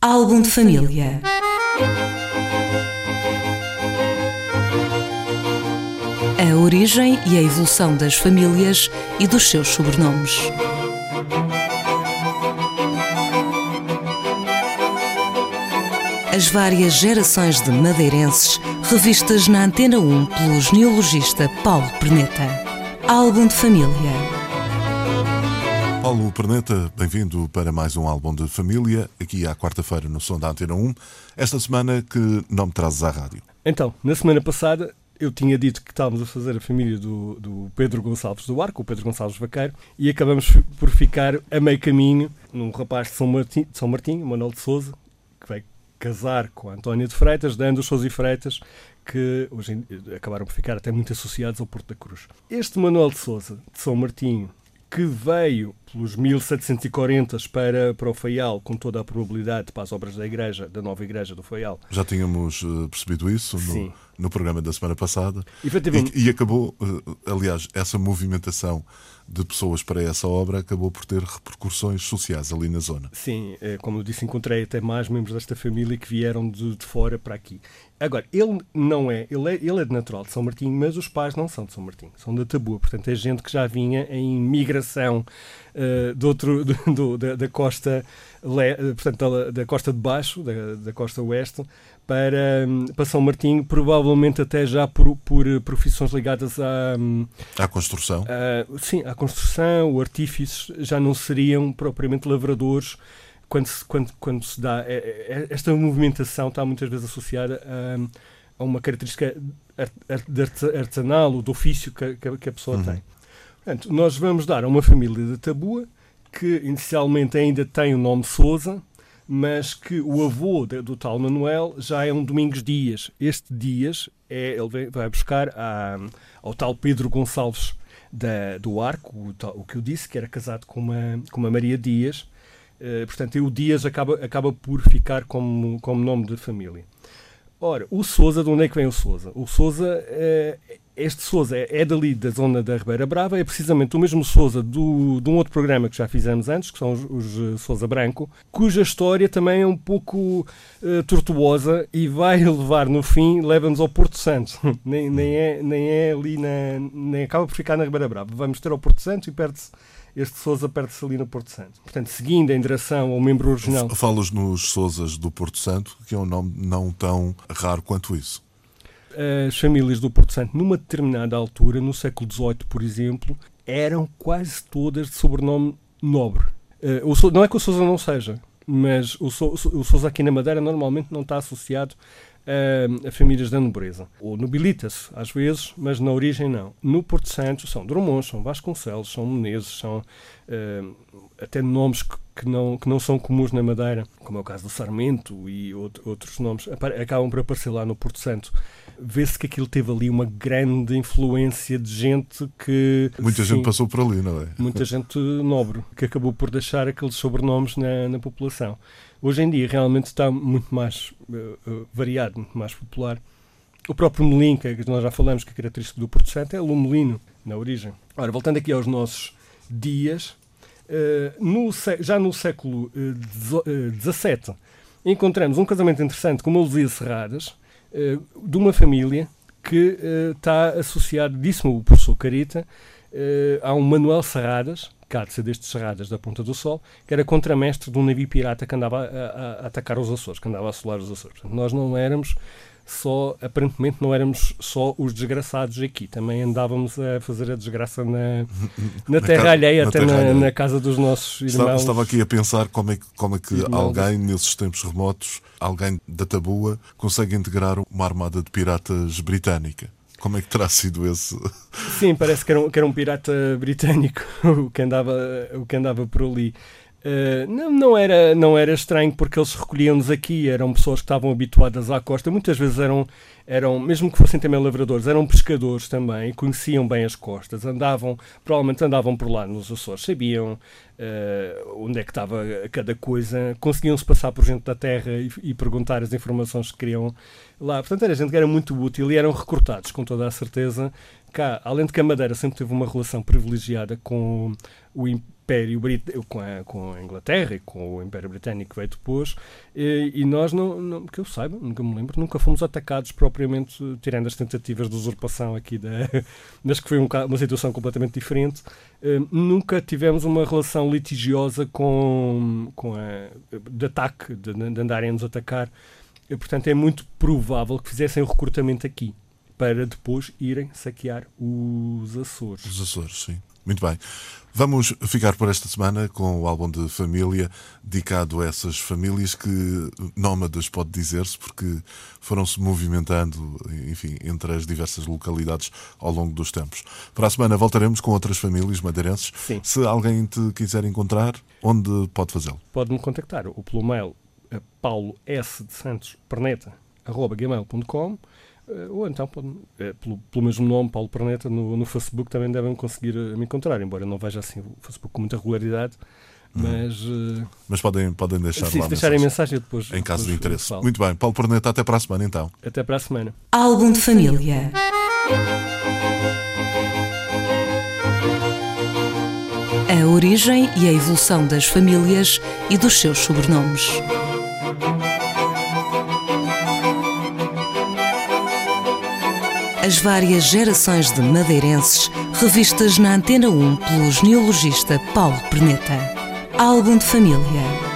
Álbum de família. A origem e a evolução das famílias e dos seus sobrenomes. As várias gerações de madeirenses revistas na Antena 1 pelo genealogista Paulo Perneta. Álbum de família. Paulo Perneta, bem-vindo para mais um álbum de família, aqui à quarta-feira no Som da Antena 1. Esta semana que não me trazes à rádio? Então, na semana passada eu tinha dito que estávamos a fazer a família do, do Pedro Gonçalves do Arco, o Pedro Gonçalves Vaqueiro, e acabamos por ficar a meio caminho num rapaz de São Martim, de São Martim Manuel de Souza, que vai casar com a Antónia de Freitas, dando os Souza e Freitas, que hoje acabaram por ficar até muito associados ao Porto da Cruz. Este Manuel de Souza, de São Martinho, que veio pelos 1740 para, para o Faial, com toda a probabilidade para as obras da igreja, da nova igreja do Faial. Já tínhamos uh, percebido isso no, no, programa da semana passada. E, e, acabou, uh, aliás, essa movimentação de pessoas para essa obra acabou por ter repercussões sociais ali na zona. Sim, é, como eu disse, encontrei até mais membros desta família que vieram de, de fora para aqui. Agora, ele não é ele, é, ele é de natural de São Martinho, mas os pais não são de São Martinho, são da Tabua. Portanto, é gente que já vinha em migração uh, do outro, do, do, da, da, costa, le, portanto, da, da, costa de baixo, da, da costa oeste, para, para São Martinho, provavelmente até já por, por profissões ligadas à, à construção. A, sim, à construção, o artífices já não seriam propriamente lavradores quando se, quando, quando se dá. Esta movimentação está muitas vezes associada a, a uma característica artesanal ou do ofício que, que a pessoa uhum. tem. Portanto, nós vamos dar a uma família de Tabua que inicialmente ainda tem o nome Souza, mas que o avô do tal Manuel já é um Domingos Dias. Este Dias é, ele vai buscar a, ao tal Pedro Gonçalves da, do Arco, o, o, que eu disse, que era casado com uma, com uma Maria Dias. Uh, portanto, o Dias acaba, acaba por ficar como, como nome de família. Ora, o Souza, de onde é que vem o Souza? O Souza uh, este Souza é, é, dali da zona da Ribeira Brava, é precisamente o mesmo Souza do, de um outro programa que já fizemos antes, que são os, os eh, Souza Branco, cuja história também é um pouco uh, tortuosa e vai levar no fim, leva-nos ao Porto Santo. nem, nem, é, nem é ali na. nem acaba por ficar na Ribeira Brava. Vamos ter ao Porto Santo e perde-se este Souza perde-se ali no Porto Santo. Portanto, seguindo em direção ao membro original. Falas nos Souzas do Porto Santo, que é um nome não tão raro quanto isso as famílias do Porto Santo, numa determinada altura, no século XVIII, por exemplo, eram quase todas de sobrenome nobre. Uh, não é que o Sousa não seja, mas o, so, o Sousa aqui na Madeira normalmente não está associado a, a famílias da nobreza. Ou nobilita-se, às vezes, mas na origem não. No Porto Santo são Drummond, são Vasconcelos, são Menezes, são até nomes que, que, não, que não são comuns na Madeira, como é o caso do Sarmento e outro, outros nomes, acabam por aparecer lá no Porto Santo vê-se que aquilo teve ali uma grande influência de gente que. Muita sim, gente passou por ali, não é? Muita gente nobre, que acabou por deixar aqueles sobrenomes na, na população. Hoje em dia realmente está muito mais uh, variado, muito mais popular. O próprio Melim, que nós já falamos que a característica do Porto Santo é o Melino, na origem. Ora, voltando aqui aos nossos dias, uh, no, já no século XVII, uh, encontramos um casamento interessante com uma Luzia Serradas, eh, de uma família que está associado, disse-me o professor Carita, a um Manuel Serradas, há de destes Serradas da Ponta do Sol, que era contramestre de um navio pirata que andava a, a, a atacar os Açores, que andava a assolar os Açores. Portanto, nós não éramos só, aparentemente não éramos só os desgraçados aqui, também andávamos a fazer a desgraça na, na, na terra casa, alheia, na até terra na, alheia. na, casa dos nossos irmãos. Estava, estava, aqui a pensar como é que, como é que alguém, nesses tempos remotos, alguém da Tabua, consegue integrar uma armada de piratas britânica. Como é que terá sido esse? Sim, parece que era um, que era um pirata britânico o que andava, o que andava por ali. Uh, não, não, era, não era estranho porque eles recolhiam-nos aqui, eram pessoas que estavam habituadas à costa, muitas vezes eram, eram, mesmo que fossem também lavradores, eram pescadores também, conheciam bem as costas, andavam, provavelmente andavam por lá nos Açores, sabiam uh, onde é que estava cada coisa, conseguiam-se passar por gente da terra e, e, perguntar as informações que queriam lá. Portanto, era gente que era muito útil e eram recrutados, com toda a certeza. Cá, além de que a Madeira sempre teve uma relação privilegiada com o Império com a, com a Inglaterra e com o Império Britânico que veio depois, e, e nós, não, não, que eu saiba, nunca me lembro, nunca fomos atacados propriamente, tirando as tentativas de usurpação aqui, da, mas que foi um, uma situação completamente diferente, uh, nunca tivemos uma relação litigiosa com, com a, de ataque, de, de andarem a nos atacar, e, portanto é muito provável que fizessem o recrutamento aqui para depois irem saquear os Açores. Os Açores, sim. Muito bem. Vamos ficar por esta semana com o álbum de família dedicado a essas famílias que nómadas pode dizer-se porque foram-se movimentando, enfim, entre as diversas localidades ao longo dos tempos. Para a semana voltaremos com outras famílias madeirenses. Sim. Se alguém te quiser encontrar, onde pode fazê-lo? Pode-me contactar ou pelo mail paulo s de santos perneta arroba gmail.com ou então é, pelo, pelo, mesmo nome, Paulo Perneta, no, no Facebook também devem conseguir eh, me encontrar, embora não veja assim o Facebook com muita regularidade. Hum. Mas, uh, mas podem, podem deixar sim, lá deixarem mensagem depois. Em caso depois de interesse. Muito bem, Paulo Perneta, até para a semana então. Até para a semana. Álbum de família. A origem e a evolução das famílias e dos seus sobrenomes. As várias gerações de madeirenses revistas na Antena 1 pelo genealogista Paulo Perneta. Álbum de família